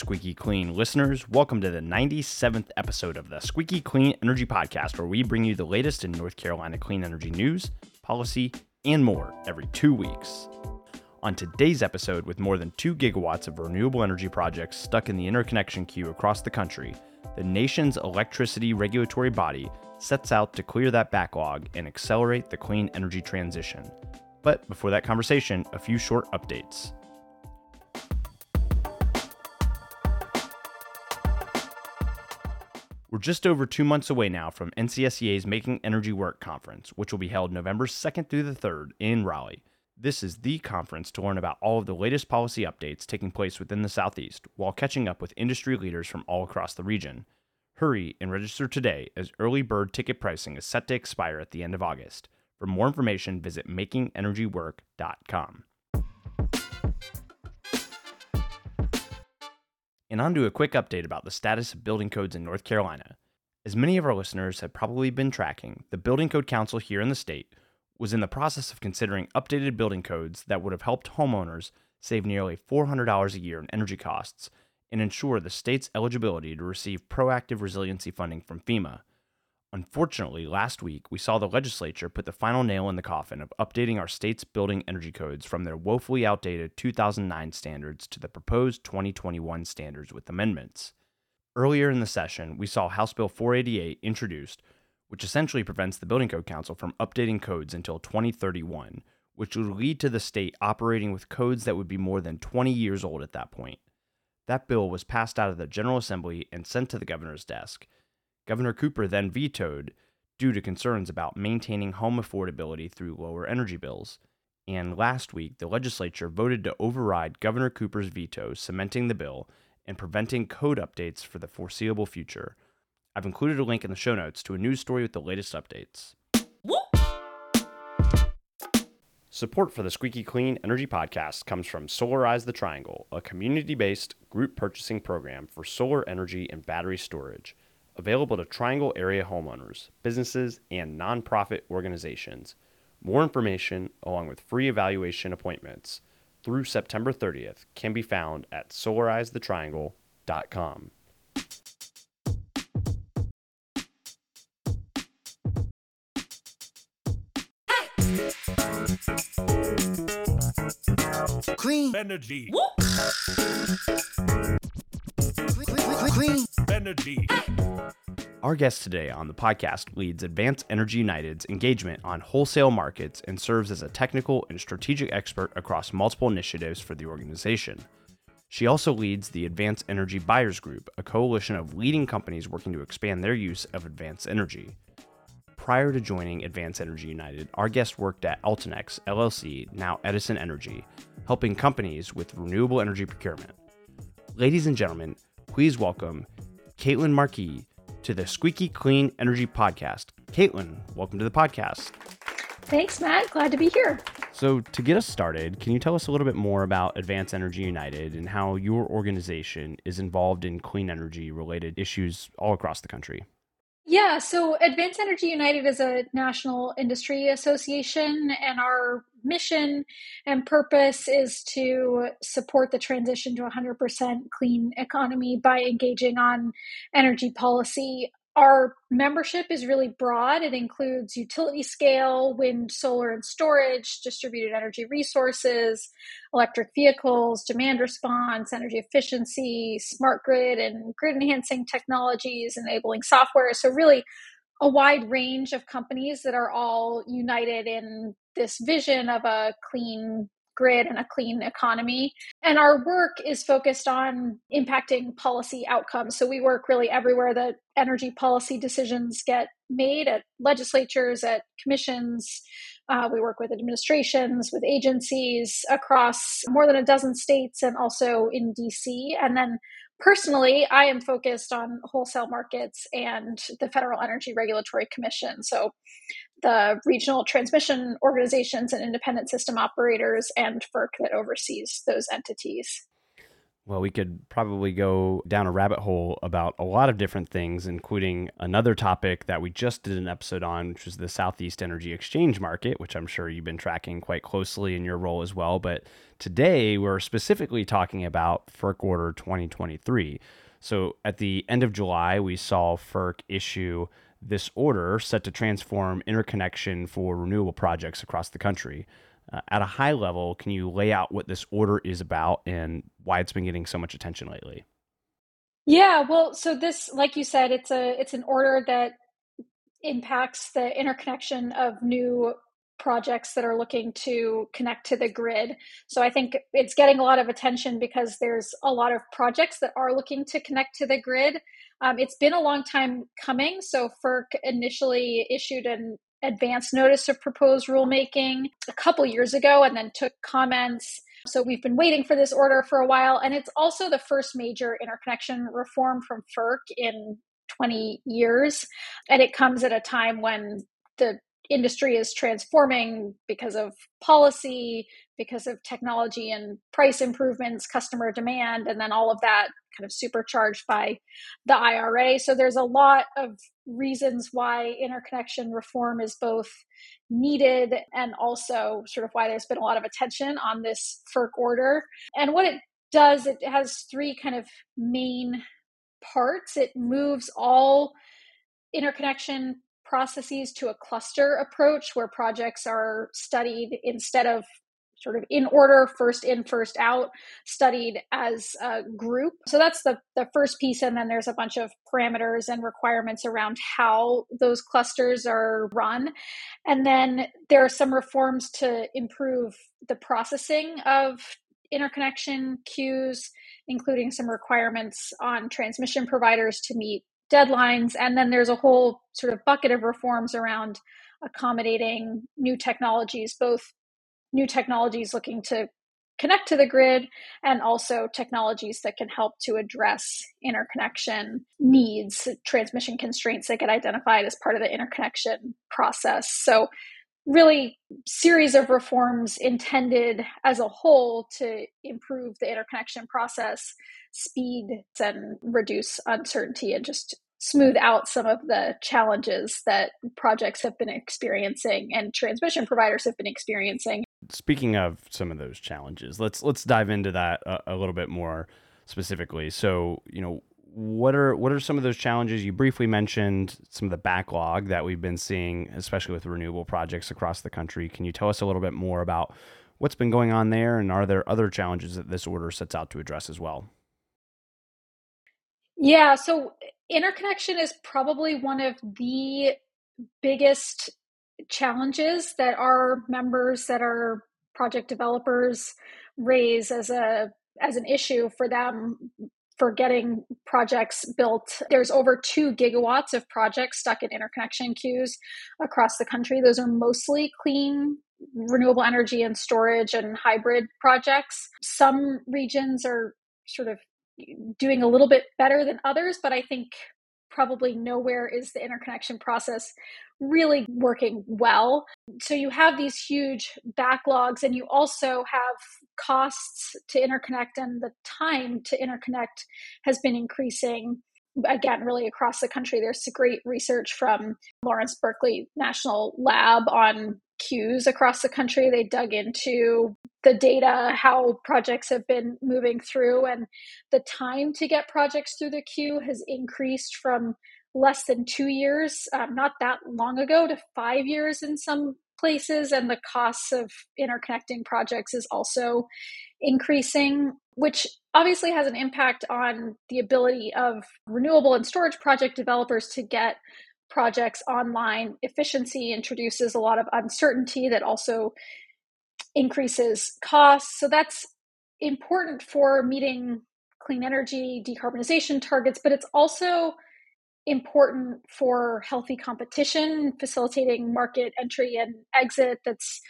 Squeaky Clean listeners. Welcome to the 97th episode of the Squeaky Clean Energy Podcast, where we bring you the latest in North Carolina clean energy news, policy, and more every two weeks. On today's episode, with more than 2 gigawatts of renewable energy projects stuck in the interconnection queue across the country, the nation's electricity regulatory body sets out to clear that backlog and accelerate the clean energy transition. But before that conversation, a few short updates. We're just over two months away now from NCSEA's Making Energy Work conference, which will be held November 2nd through the 3rd in Raleigh. This is the conference to learn about all of the latest policy updates taking place within the Southeast while catching up with industry leaders from all across the region. Hurry and register today as early bird ticket pricing is set to expire at the end of August. For more information, visit makingenergywork.com. And on to a quick update about the status of building codes in North Carolina. As many of our listeners have probably been tracking, the Building Code Council here in the state was in the process of considering updated building codes that would have helped homeowners save nearly $400 a year in energy costs and ensure the state's eligibility to receive proactive resiliency funding from FEMA. Unfortunately, last week we saw the legislature put the final nail in the coffin of updating our state's building energy codes from their woefully outdated 2009 standards to the proposed 2021 standards with amendments. Earlier in the session, we saw House Bill 488 introduced, which essentially prevents the Building Code Council from updating codes until 2031, which would lead to the state operating with codes that would be more than 20 years old at that point. That bill was passed out of the General Assembly and sent to the governor's desk. Governor Cooper then vetoed due to concerns about maintaining home affordability through lower energy bills. And last week, the legislature voted to override Governor Cooper's veto, cementing the bill and preventing code updates for the foreseeable future. I've included a link in the show notes to a news story with the latest updates. Support for the Squeaky Clean Energy Podcast comes from Solarize the Triangle, a community based group purchasing program for solar energy and battery storage available to Triangle area homeowners, businesses, and nonprofit organizations. More information, along with free evaluation appointments through September 30th, can be found at solarizethetriangle.com. Clean energy. clean, clean Energy. Our guest today on the podcast leads Advanced Energy United's engagement on wholesale markets and serves as a technical and strategic expert across multiple initiatives for the organization. She also leads the Advanced Energy Buyers Group, a coalition of leading companies working to expand their use of advanced energy. Prior to joining Advanced Energy United, our guest worked at Altenex LLC, now Edison Energy, helping companies with renewable energy procurement. Ladies and gentlemen, please welcome Caitlin Marquis to the Squeaky Clean Energy Podcast. Caitlin, welcome to the podcast. Thanks, Matt. Glad to be here. So, to get us started, can you tell us a little bit more about Advance Energy United and how your organization is involved in clean energy related issues all across the country? Yeah, so Advanced Energy United is a national industry association, and our mission and purpose is to support the transition to 100% clean economy by engaging on energy policy our membership is really broad. It includes utility scale, wind, solar, and storage, distributed energy resources, electric vehicles, demand response, energy efficiency, smart grid, and grid enhancing technologies, enabling software. So, really, a wide range of companies that are all united in this vision of a clean grid and a clean economy. And our work is focused on impacting policy outcomes. So we work really everywhere that energy policy decisions get made at legislatures, at commissions, Uh, we work with administrations, with agencies across more than a dozen states and also in DC. And then personally, I am focused on wholesale markets and the Federal Energy Regulatory Commission. So the regional transmission organizations and independent system operators and FERC that oversees those entities. Well, we could probably go down a rabbit hole about a lot of different things, including another topic that we just did an episode on, which was the Southeast Energy Exchange Market, which I'm sure you've been tracking quite closely in your role as well. But today we're specifically talking about FERC Order 2023. So at the end of July, we saw FERC issue this order set to transform interconnection for renewable projects across the country. Uh, at a high level, can you lay out what this order is about and why it's been getting so much attention lately? Yeah, well, so this, like you said, it's a it's an order that impacts the interconnection of new projects that are looking to connect to the grid. So I think it's getting a lot of attention because there's a lot of projects that are looking to connect to the grid. Um, it's been a long time coming. So FERC initially issued an advance notice of proposed rulemaking a couple years ago and then took comments. So we've been waiting for this order for a while. And it's also the first major interconnection reform from FERC in 20 years. And it comes at a time when the industry is transforming because of policy, because of technology and price improvements, customer demand, and then all of that kind of supercharged by the IRA. So there's a lot of reasons why interconnection reform is both needed and also sort of why there's been a lot of attention on this FERC order. And what it does, it has three kind of main parts. It moves all interconnection processes to a cluster approach where projects are studied instead of sort of in order, first in, first out, studied as a group. So that's the, the first piece. And then there's a bunch of parameters and requirements around how those clusters are run. And then there are some reforms to improve the processing of interconnection queues, including some requirements on transmission providers to meet deadlines. And then there's a whole sort of bucket of reforms around accommodating new technologies, both new technologies looking to connect to the grid and also technologies that can help to address interconnection needs, transmission constraints that get identified as part of the interconnection process. So really series of reforms intended as a whole to improve the interconnection process speed and reduce uncertainty and just smooth out some of the challenges that projects have been experiencing and transmission providers have been experiencing. Speaking of some of those challenges let's let's dive into that a, a little bit more specifically. So you know what are what are some of those challenges? You briefly mentioned some of the backlog that we've been seeing especially with renewable projects across the country. Can you tell us a little bit more about what's been going on there and are there other challenges that this order sets out to address as well? Yeah so interconnection is probably one of the biggest challenges that our members that are project developers raise as a as an issue for them for getting projects built. There's over two gigawatts of projects stuck in interconnection queues across the country. Those are mostly clean renewable energy and storage and hybrid projects. Some regions are sort of doing a little bit better than others, but I think probably nowhere is the interconnection process really working well. So you have these huge backlogs, and you also have costs to interconnect, and the time to interconnect has been increasing. Again, really across the country, there's great research from Lawrence Berkeley National Lab on queues across the country. They dug into the data, how projects have been moving through, and the time to get projects through the queue has increased from less than two years, um, not that long ago, to five years in some places. And the costs of interconnecting projects is also increasing, which obviously has an impact on the ability of renewable and storage project developers to get projects online. Efficiency introduces a lot of uncertainty that also increases costs. So that's important for meeting clean energy decarbonization targets, but it's also important for healthy competition, facilitating market entry and exit that's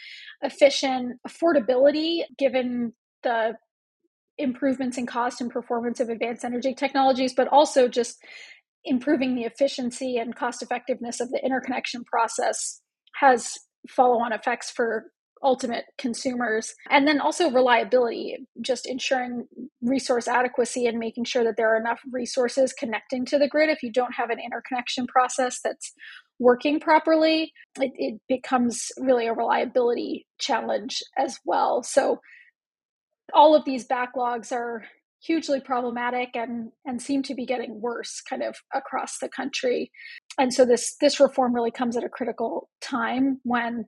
efficient, affordability, given the improvements in cost and performance of advanced energy technologies, but also just improving the efficiency and cost effectiveness of the interconnection process has follow on effects for ultimate consumers. And then also reliability, just ensuring resource adequacy and making sure that there are enough resources connecting to the grid. If you don't have an interconnection process that's working properly, it, it becomes really a reliability challenge as well. So all of these backlogs are hugely problematic and and seem to be getting worse kind of across the country and so this this reform really comes at a critical time when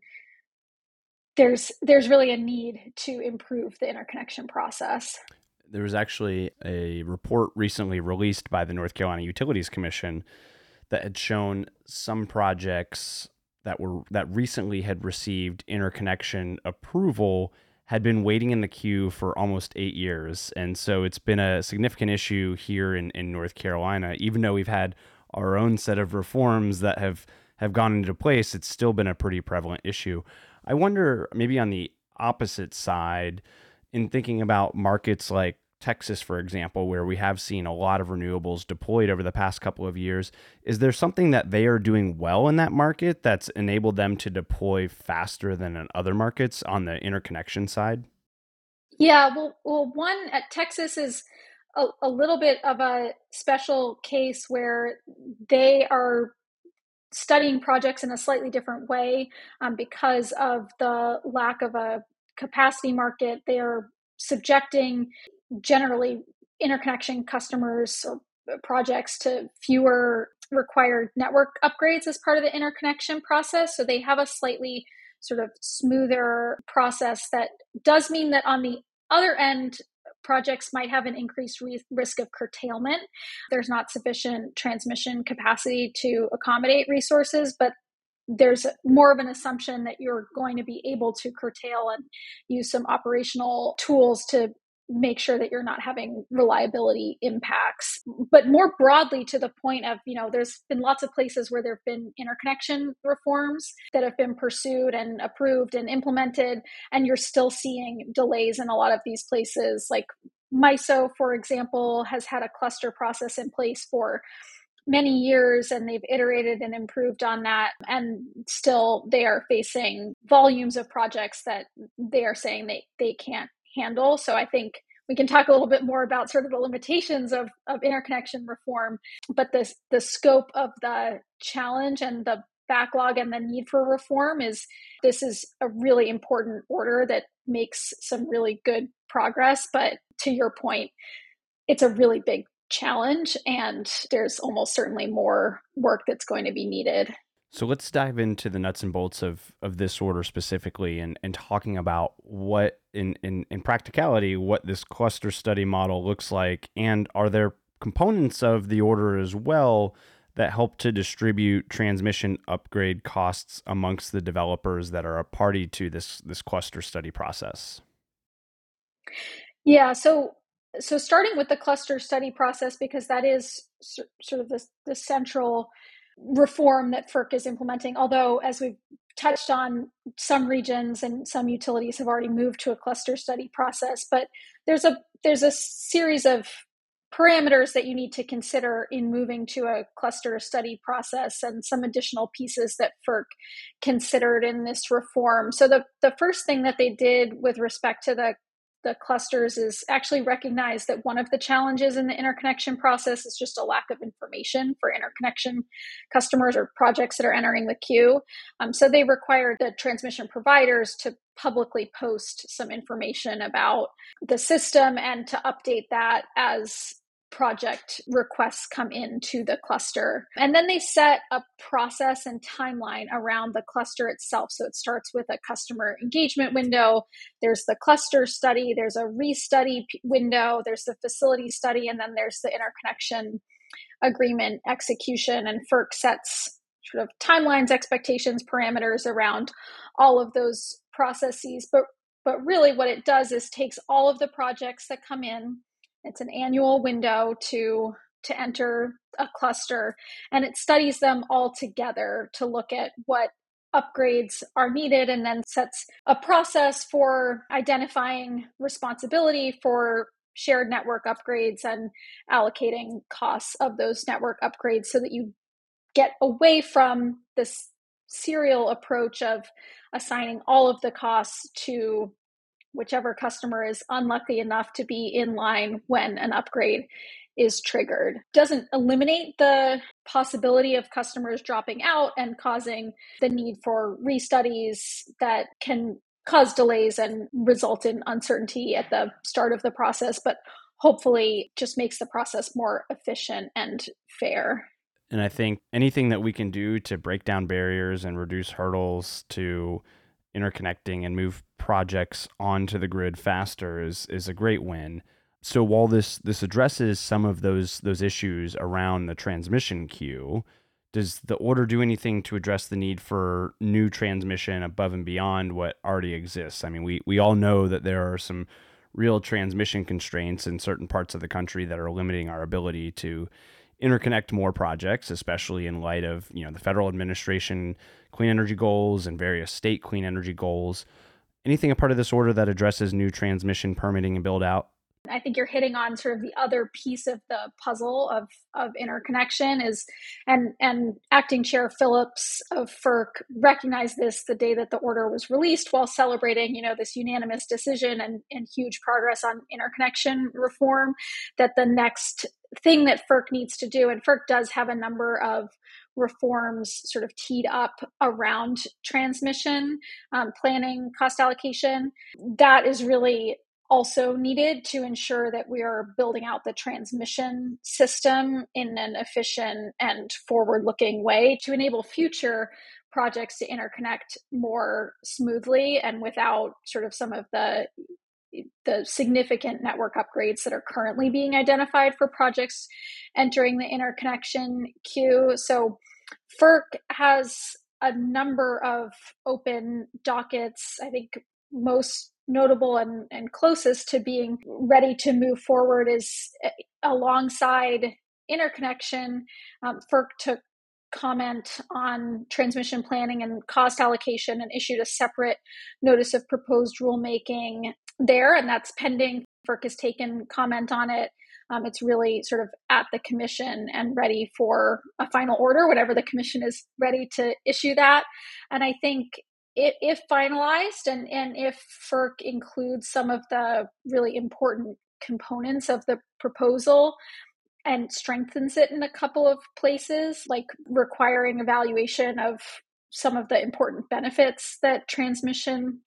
there's there's really a need to improve the interconnection process. There was actually a report recently released by the North Carolina Utilities Commission that had shown some projects that were that recently had received interconnection approval had been waiting in the queue for almost eight years. And so it's been a significant issue here in, in North Carolina. Even though we've had our own set of reforms that have, have gone into place, it's still been a pretty prevalent issue. I wonder maybe on the opposite side, in thinking about markets like Texas, for example, where we have seen a lot of renewables deployed over the past couple of years, is there something that they are doing well in that market that's enabled them to deploy faster than in other markets on the interconnection side? Yeah, well, well, one at Texas is a, a little bit of a special case where they are studying projects in a slightly different way um, because of the lack of a capacity market. They are subjecting generally interconnection customers or uh, projects to fewer required network upgrades as part of the interconnection process. So they have a slightly sort of smoother process that does mean that on the other end, projects might have an increased re- risk of curtailment. There's not sufficient transmission capacity to accommodate resources, but there's more of an assumption that you're going to be able to curtail and use some operational tools to make sure that you're not having reliability impacts. But more broadly to the point of you know there's been lots of places where there've been interconnection reforms that have been pursued and approved and implemented and you're still seeing delays in a lot of these places. Like MISO for example has had a cluster process in place for many years and they've iterated and improved on that and still they are facing volumes of projects that they are saying they, they can't handle. So I think we can talk a little bit more about sort of the limitations of, of interconnection reform, but the, the scope of the challenge and the backlog and the need for reform is this is a really important order that makes some really good progress. But to your point, it's a really big challenge and there's almost certainly more work that's going to be needed so let's dive into the nuts and bolts of, of this order specifically and, and talking about what in, in, in practicality, what this cluster study model looks like. And are there components of the order as well that help to distribute transmission upgrade costs amongst the developers that are a party to this this cluster study process? Yeah, so so starting with the cluster study process because that is sort of the, the central reform that FERC is implementing. Although, as we've touched on, some regions and some utilities have already moved to a cluster study process. But there's a there's a series of parameters that you need to consider in moving to a cluster study process and some additional pieces that FERC considered in this reform. So the, the first thing that they did with respect to the the clusters is actually recognize that one of the challenges in the interconnection process is just a lack of information for interconnection customers or projects that are entering the queue. Um, so they require the transmission providers to publicly post some information about the system and to update that as project requests come into the cluster. And then they set a process and timeline around the cluster itself. So it starts with a customer engagement window, there's the cluster study, there's a restudy window, there's the facility study, and then there's the interconnection agreement execution. And FERC sets sort of timelines, expectations, parameters around all of those processes. But but really what it does is takes all of the projects that come in it's an annual window to to enter a cluster and it studies them all together to look at what upgrades are needed and then sets a process for identifying responsibility for shared network upgrades and allocating costs of those network upgrades so that you get away from this serial approach of assigning all of the costs to whichever customer is unlucky enough to be in line when an upgrade is triggered. Doesn't eliminate the possibility of customers dropping out and causing the need for restudies that can cause delays and result in uncertainty at the start of the process, but hopefully just makes the process more efficient and fair. And I think anything that we can do to break down barriers and reduce hurdles to interconnecting and move projects onto the grid faster is is a great win. So while this this addresses some of those those issues around the transmission queue, does the order do anything to address the need for new transmission above and beyond what already exists? I mean, we we all know that there are some real transmission constraints in certain parts of the country that are limiting our ability to interconnect more projects, especially in light of you know the federal administration clean energy goals and various state clean energy goals. Anything a part of this order that addresses new transmission permitting and build out? I think you're hitting on sort of the other piece of the puzzle of of interconnection is and and acting chair Phillips of FERC recognized this the day that the order was released while celebrating, you know, this unanimous decision and, and huge progress on interconnection reform that the next thing that FERC needs to do, and FERC does have a number of reforms sort of teed up around transmission um, planning, cost allocation. That is really also needed to ensure that we are building out the transmission system in an efficient and forward looking way to enable future projects to interconnect more smoothly and without sort of some of the the significant network upgrades that are currently being identified for projects entering the interconnection queue. So FERC has a number of open dockets. I think most notable and, and closest to being ready to move forward is eh, alongside interconnection. Um, FERC took comment on transmission planning and cost allocation and issued a separate notice of proposed rulemaking there, and that's pending. FERC has taken comment on it. Um, it's really sort of at the commission and ready for a final order, whatever the commission is ready to issue that. And I think if, if finalized and, and if FERC includes some of the really important components of the proposal and strengthens it in a couple of places, like requiring evaluation of some of the important benefits that transmission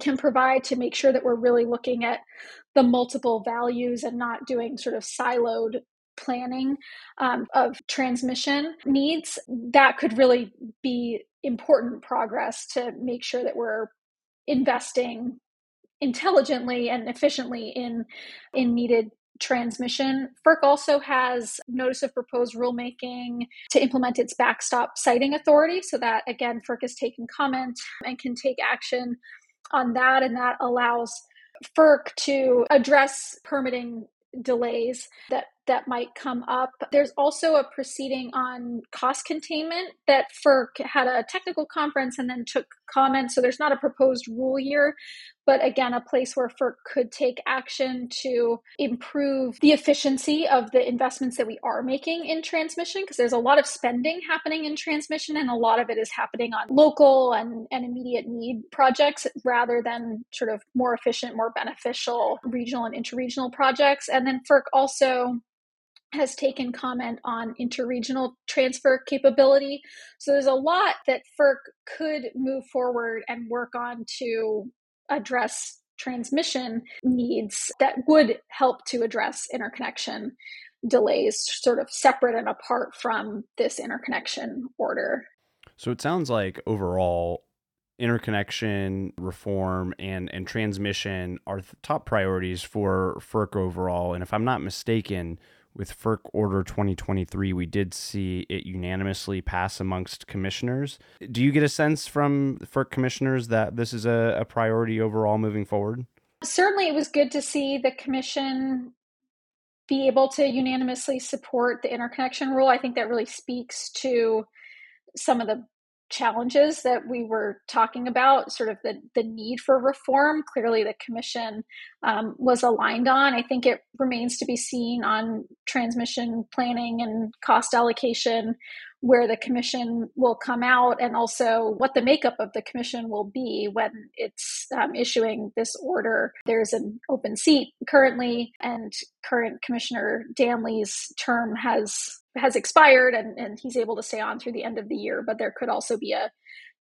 can provide to make sure that we're really looking at the multiple values and not doing sort of siloed planning um, of transmission needs, that could really be important progress to make sure that we're investing intelligently and efficiently in in needed transmission. FERC also has notice of proposed rulemaking to implement its backstop siting authority. So that again, FERC has taken comment and can take action on that, and that allows FERC to address permitting delays that that might come up. There's also a proceeding on cost containment that FERC had a technical conference and then took comments. So there's not a proposed rule here, but again, a place where FERC could take action to improve the efficiency of the investments that we are making in transmission, because there's a lot of spending happening in transmission, and a lot of it is happening on local and, and immediate need projects rather than sort of more efficient, more beneficial regional and interregional projects. And then FERC also has taken comment on interregional transfer capability. So there's a lot that FERC could move forward and work on to address transmission needs that would help to address interconnection delays, sort of separate and apart from this interconnection order. So it sounds like overall, interconnection reform and and transmission are top priorities for FERC overall. And if I'm not mistaken, with FERC Order 2023, we did see it unanimously pass amongst commissioners. Do you get a sense from FERC commissioners that this is a, a priority overall moving forward? Certainly, it was good to see the commission be able to unanimously support the interconnection rule. I think that really speaks to some of the challenges that we were talking about, sort of the, the need for reform. Clearly, the commission um, was aligned on. I think it remains to be seen on transmission planning and cost allocation where the commission will come out and also what the makeup of the commission will be when it's um, issuing this order. There's an open seat currently, and current Commissioner Danly's term has has expired and, and he's able to stay on through the end of the year, but there could also be a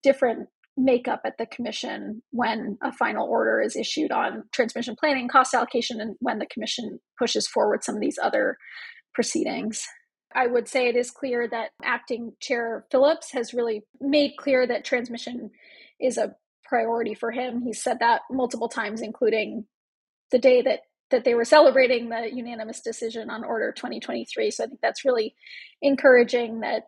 different makeup at the commission when a final order is issued on transmission planning, cost allocation, and when the commission pushes forward some of these other proceedings. I would say it is clear that acting chair Phillips has really made clear that transmission is a priority for him. He's said that multiple times, including the day that that they were celebrating the unanimous decision on order 2023 so i think that's really encouraging that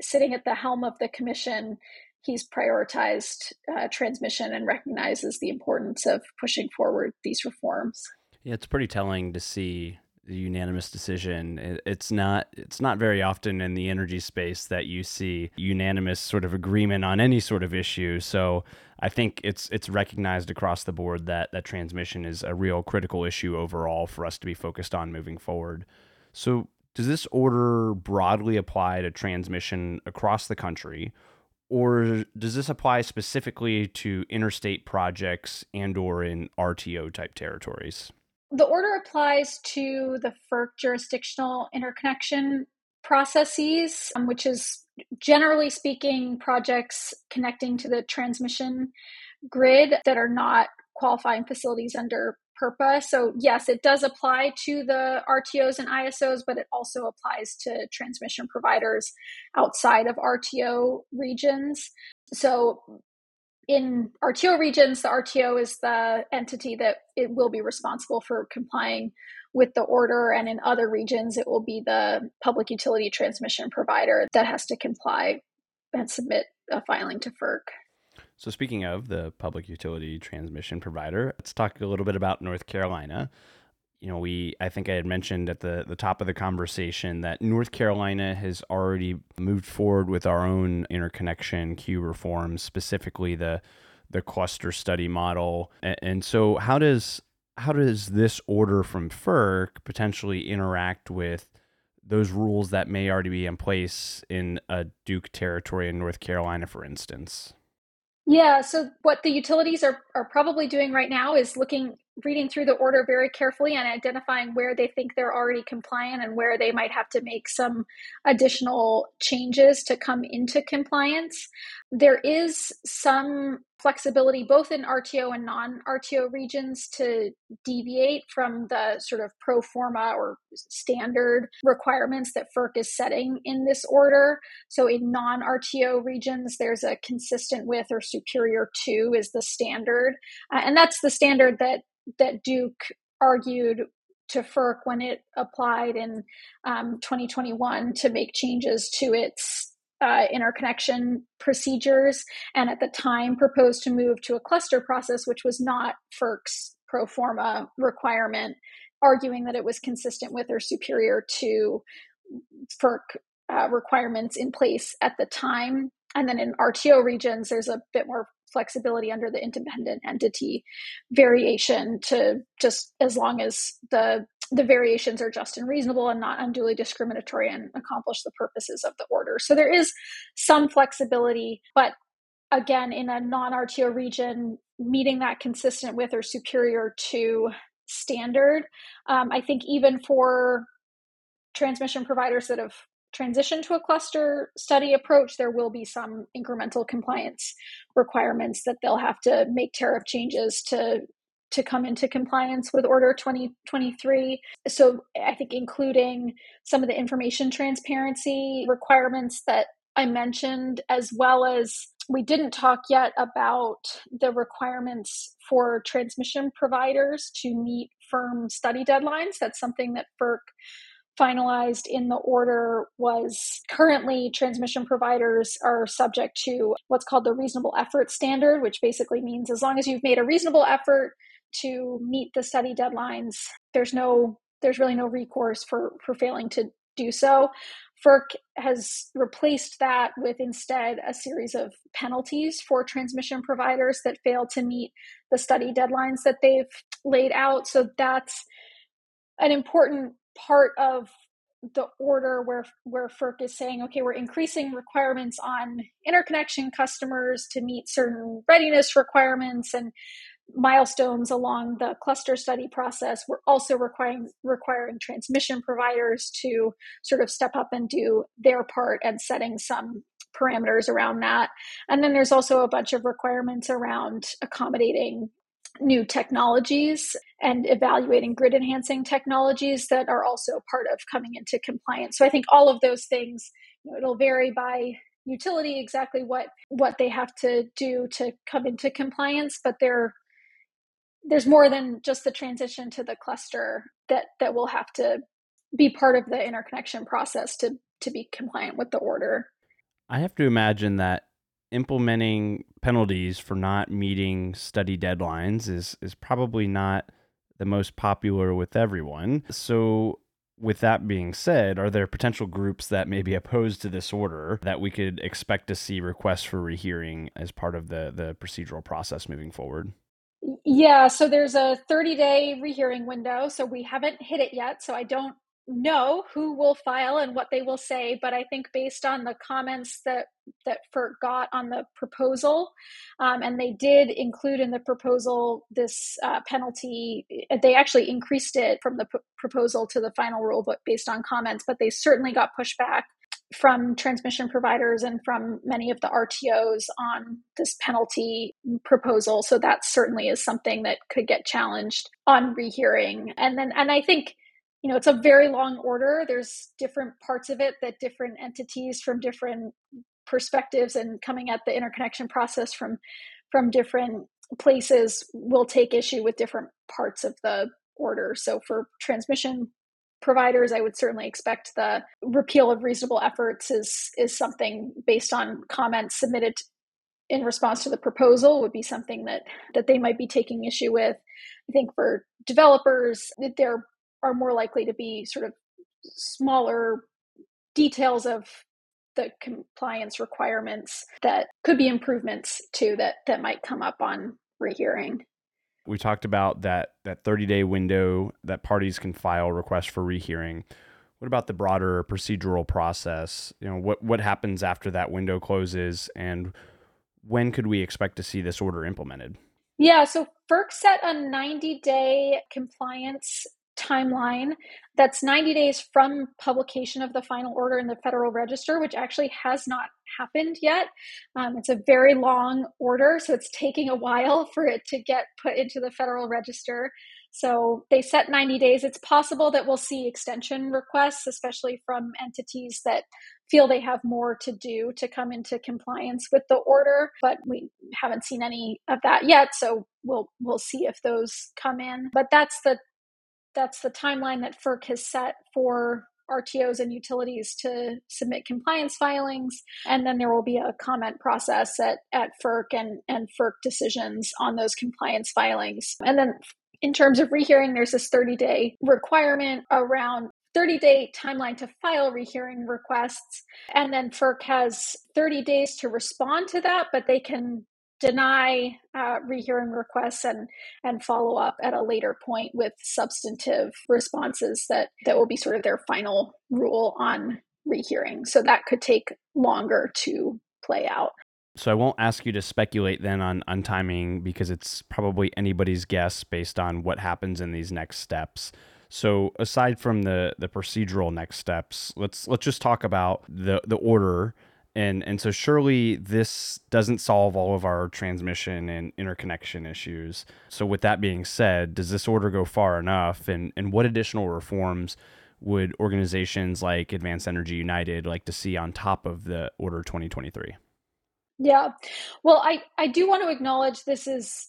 sitting at the helm of the commission he's prioritized uh, transmission and recognizes the importance of pushing forward these reforms yeah it's pretty telling to see the unanimous decision. It's not it's not very often in the energy space that you see unanimous sort of agreement on any sort of issue. So I think it's it's recognized across the board that that transmission is a real critical issue overall for us to be focused on moving forward. So does this order broadly apply to transmission across the country? Or does this apply specifically to interstate projects and or in RTO type territories? The order applies to the FERC jurisdictional interconnection processes, um, which is generally speaking projects connecting to the transmission grid that are not qualifying facilities under PURPA. So, yes, it does apply to the RTOs and ISOs, but it also applies to transmission providers outside of RTO regions. So, in RTO regions, the RTO is the entity that it will be responsible for complying with the order. And in other regions, it will be the public utility transmission provider that has to comply and submit a filing to FERC. So, speaking of the public utility transmission provider, let's talk a little bit about North Carolina you know, we I think I had mentioned at the the top of the conversation that North Carolina has already moved forward with our own interconnection queue reforms, specifically the the cluster study model. And, and so, how does how does this order from FERC potentially interact with those rules that may already be in place in a Duke territory in North Carolina, for instance? Yeah, so what the utilities are, are probably doing right now is looking reading through the order very carefully and identifying where they think they're already compliant and where they might have to make some additional changes to come into compliance. There is some flexibility both in RTO and non RTO regions to deviate from the sort of pro forma or standard requirements that FERC is setting in this order. So in non RTO regions, there's a consistent with or superior to is the standard. Uh, and that's the standard that that Duke argued to FERC when it applied in um, 2021 to make changes to its uh, interconnection procedures, and at the time proposed to move to a cluster process, which was not FERC's pro forma requirement, arguing that it was consistent with or superior to FERC uh, requirements in place at the time. And then in RTO regions, there's a bit more flexibility under the independent entity variation to just as long as the the variations are just and reasonable and not unduly discriminatory and accomplish the purposes of the order. So there is some flexibility, but again, in a non RTO region, meeting that consistent with or superior to standard. Um, I think even for transmission providers that have transition to a cluster study approach, there will be some incremental compliance requirements that they'll have to make tariff changes to to come into compliance with order 2023 so i think including some of the information transparency requirements that i mentioned as well as we didn't talk yet about the requirements for transmission providers to meet firm study deadlines. That's something that FERC finalized in the order was currently transmission providers are subject to what's called the reasonable effort standard, which basically means as long as you've made a reasonable effort to meet the study deadlines, there's no there's really no recourse for for failing to do so. FERC has replaced that with instead a series of penalties for transmission providers that fail to meet the study deadlines that they've laid out. So that's an important part of the order where where FERC is saying, okay, we're increasing requirements on interconnection customers to meet certain readiness requirements and milestones along the cluster study process. We're also requiring requiring transmission providers to sort of step up and do their part and setting some parameters around that. And then there's also a bunch of requirements around accommodating new technologies and evaluating grid enhancing technologies that are also part of coming into compliance. So I think all of those things, you know, it'll vary by utility exactly what what they have to do to come into compliance, but they're there's more than just the transition to the cluster that that will have to be part of the interconnection process to to be compliant with the order. I have to imagine that implementing penalties for not meeting study deadlines is is probably not the most popular with everyone. So with that being said, are there potential groups that may be opposed to this order that we could expect to see requests for rehearing as part of the the procedural process moving forward? Yeah, so there's a 30 day rehearing window. So we haven't hit it yet. So I don't know who will file and what they will say, but I think based on the comments that that FERC got on the proposal, um, and they did include in the proposal this uh, penalty. They actually increased it from the p- proposal to the final rule, but based on comments. But they certainly got pushback from transmission providers and from many of the RTOs on this penalty proposal. So that certainly is something that could get challenged on rehearing. And then, and I think, you know, it's a very long order. There's different parts of it that different entities from different perspectives and coming at the interconnection process from from different places will take issue with different parts of the order. So for transmission providers, I would certainly expect the repeal of reasonable efforts is is something based on comments submitted in response to the proposal would be something that that they might be taking issue with. I think for developers, there are more likely to be sort of smaller details of the compliance requirements that could be improvements to that that might come up on rehearing we talked about that that 30 day window that parties can file requests for rehearing. What about the broader procedural process? You know, what what happens after that window closes, and when could we expect to see this order implemented? Yeah, so FERC set a 90 day compliance timeline that's 90 days from publication of the final order in the Federal Register, which actually has not happened yet. Um, it's a very long order, so it's taking a while for it to get put into the Federal Register. So they set 90 days. It's possible that we'll see extension requests, especially from entities that feel they have more to do to come into compliance with the order, but we haven't seen any of that yet. So we'll we'll see if those come in. But that's the that's the timeline that FERC has set for RTOs and utilities to submit compliance filings. And then there will be a comment process at, at FERC and, and FERC decisions on those compliance filings. And then in terms of rehearing, there's this 30 day requirement around 30 day timeline to file rehearing requests. And then FERC has 30 days to respond to that, but they can deny uh, rehearing requests and and follow up at a later point with substantive responses that that will be sort of their final rule on rehearing. So that could take longer to play out. So I won't ask you to speculate then on, on timing because it's probably anybody's guess based on what happens in these next steps. So aside from the the procedural next steps, let's let's just talk about the the order and and so surely this doesn't solve all of our transmission and interconnection issues. So with that being said does this order go far enough? And and what additional reforms would organizations like advanced energy united like to see on top of the order 2023 yeah. Well i i do want to acknowledge this is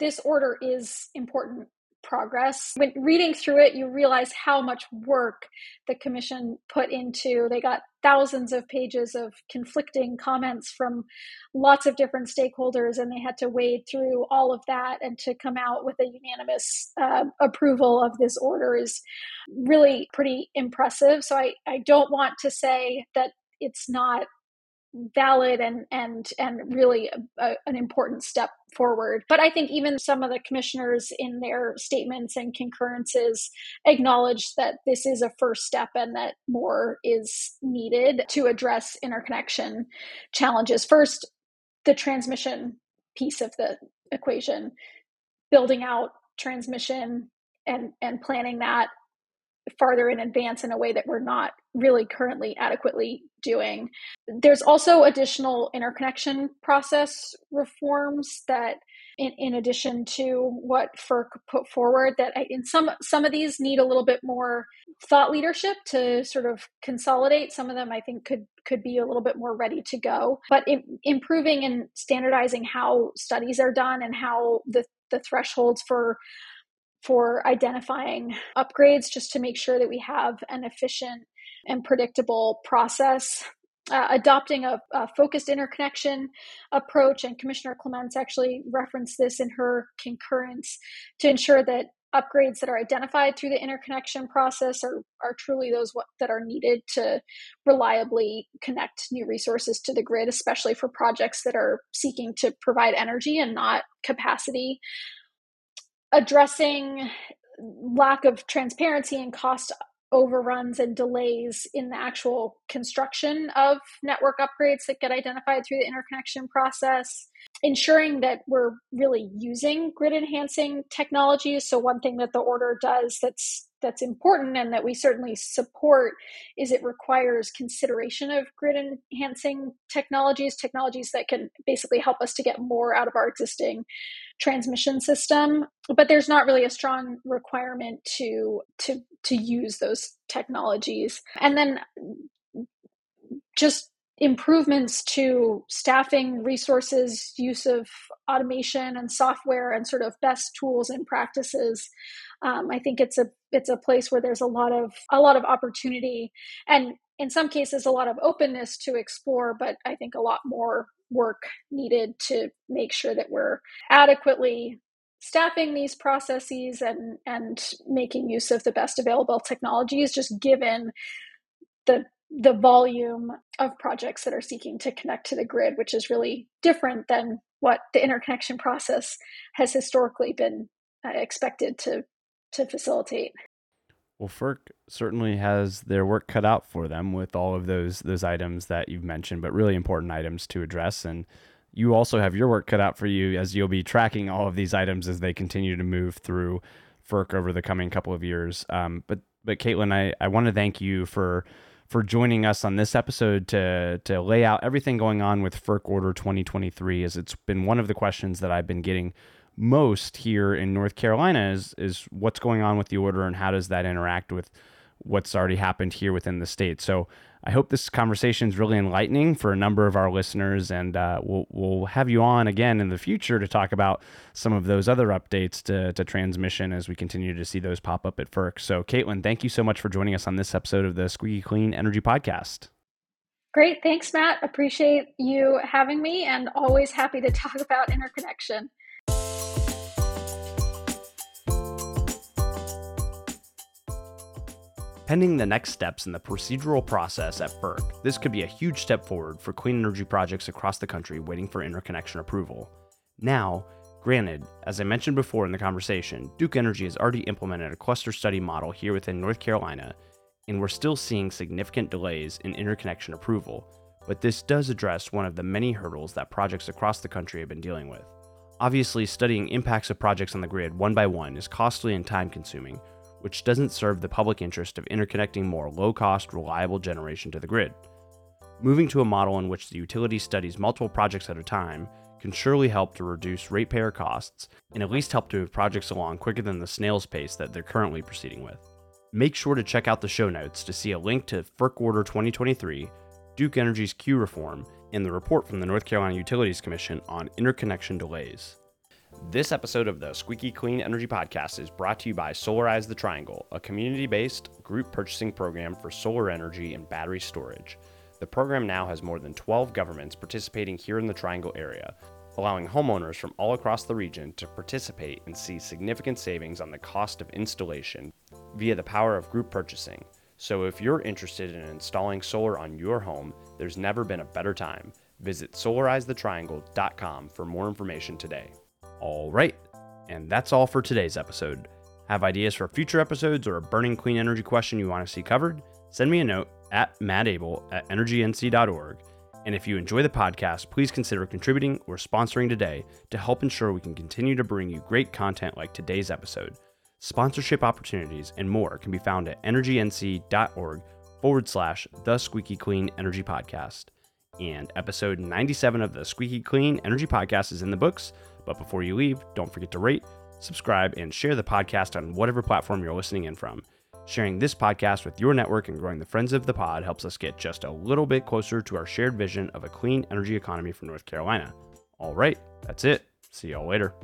this order is important progress. When reading through it, you realize how much work the commission put into. They got thousands of pages of conflicting comments from lots of different stakeholders, and they had to wade through all of that and to come out with a unanimous uh, approval of this order is really pretty impressive. So I, I don't want to say that it's not valid and and and really a, an important step forward. But i think even some of the commissioners in their statements and concurrences acknowledge that this is a first step and that more is needed to address interconnection challenges. First the transmission piece of the equation building out transmission and and planning that farther in advance in a way that we're not really currently adequately doing. There's also additional interconnection process reforms that in, in addition to what FERC put forward that in some some of these need a little bit more thought leadership to sort of consolidate some of them I think could could be a little bit more ready to go but in, improving and standardizing how studies are done and how the the thresholds for for identifying upgrades just to make sure that we have an efficient and predictable process. Uh, adopting a, a, focused interconnection approach, and Commissioner Clements actually referenced this in her concurrence to ensure that upgrades that are identified through the interconnection process are, are truly those what, that are needed to reliably connect new resources to the grid, especially for projects that are seeking to provide energy and not capacity addressing lack of transparency and cost overruns and delays in the actual construction of network upgrades that get identified through the interconnection process ensuring that we're really using grid enhancing technologies. So one thing that the order does that's that's important and that we certainly support is it requires consideration of grid enhancing technologies technologies that can basically help us to get more out of our existing transmission system but there's not really a strong requirement to to to use those technologies. And then just improvements to staffing resources use of automation and software and sort of best tools and practices. Um, i think it's a it's a place where there's a lot of a lot of opportunity and in some cases a lot of openness to explore but i think a lot more work needed to make sure that we're adequately staffing these processes and and making use of the best available technologies just given the the volume of projects that are seeking to connect to the grid which is really different than what the interconnection process has historically been uh, expected to to facilitate well, FERC certainly has their work cut out for them with all of those those items that you've mentioned, but really important items to address. And you also have your work cut out for you as you'll be tracking all of these items as they continue to move through FERC over the coming couple of years. Um, but but Caitlin, I, I want to thank you for for joining us on this episode to to lay out everything going on with FERC Order 2023, as it's been one of the questions that I've been getting most here in North Carolina is is what's going on with the order and how does that interact with what's already happened here within the state. So I hope this conversation is really enlightening for a number of our listeners, and uh, we'll we'll have you on again in the future to talk about some of those other updates to, to transmission as we continue to see those pop up at FERC. So, Caitlin, thank you so much for joining us on this episode of the Squeaky Clean Energy Podcast. Great, thanks, Matt. Appreciate you having me, and always happy to talk about interconnection. Pending the next steps in the procedural process at FERC, this could be a huge step forward for clean energy projects across the country waiting for interconnection approval. Now, granted, as I mentioned before in the conversation, Duke Energy has already implemented a cluster study model here within North Carolina, and we're still seeing significant delays in interconnection approval, but this does address one of the many hurdles that projects across the country have been dealing with. Obviously, studying impacts of projects on the grid one by one is costly and time consuming, which doesn't serve the public interest of interconnecting more low cost, reliable generation to the grid. Moving to a model in which the utility studies multiple projects at a time can surely help to reduce ratepayer costs and at least help to move projects along quicker than the snail's pace that they're currently proceeding with. Make sure to check out the show notes to see a link to FERC Order 2023, Duke Energy's queue reform, and the report from the North Carolina Utilities Commission on interconnection delays. This episode of the Squeaky Clean Energy Podcast is brought to you by Solarize the Triangle, a community based group purchasing program for solar energy and battery storage. The program now has more than 12 governments participating here in the Triangle area, allowing homeowners from all across the region to participate and see significant savings on the cost of installation via the power of group purchasing. So, if you're interested in installing solar on your home, there's never been a better time. Visit solarizethetriangle.com for more information today. All right, and that's all for today's episode. Have ideas for future episodes or a burning clean energy question you want to see covered? Send me a note at mattabele at energync.org. And if you enjoy the podcast, please consider contributing or sponsoring today to help ensure we can continue to bring you great content like today's episode. Sponsorship opportunities and more can be found at energync.org forward slash the squeaky clean energy podcast. And episode 97 of the Squeaky Clean Energy Podcast is in the books. But before you leave, don't forget to rate, subscribe, and share the podcast on whatever platform you're listening in from. Sharing this podcast with your network and growing the friends of the pod helps us get just a little bit closer to our shared vision of a clean energy economy for North Carolina. All right, that's it. See y'all later.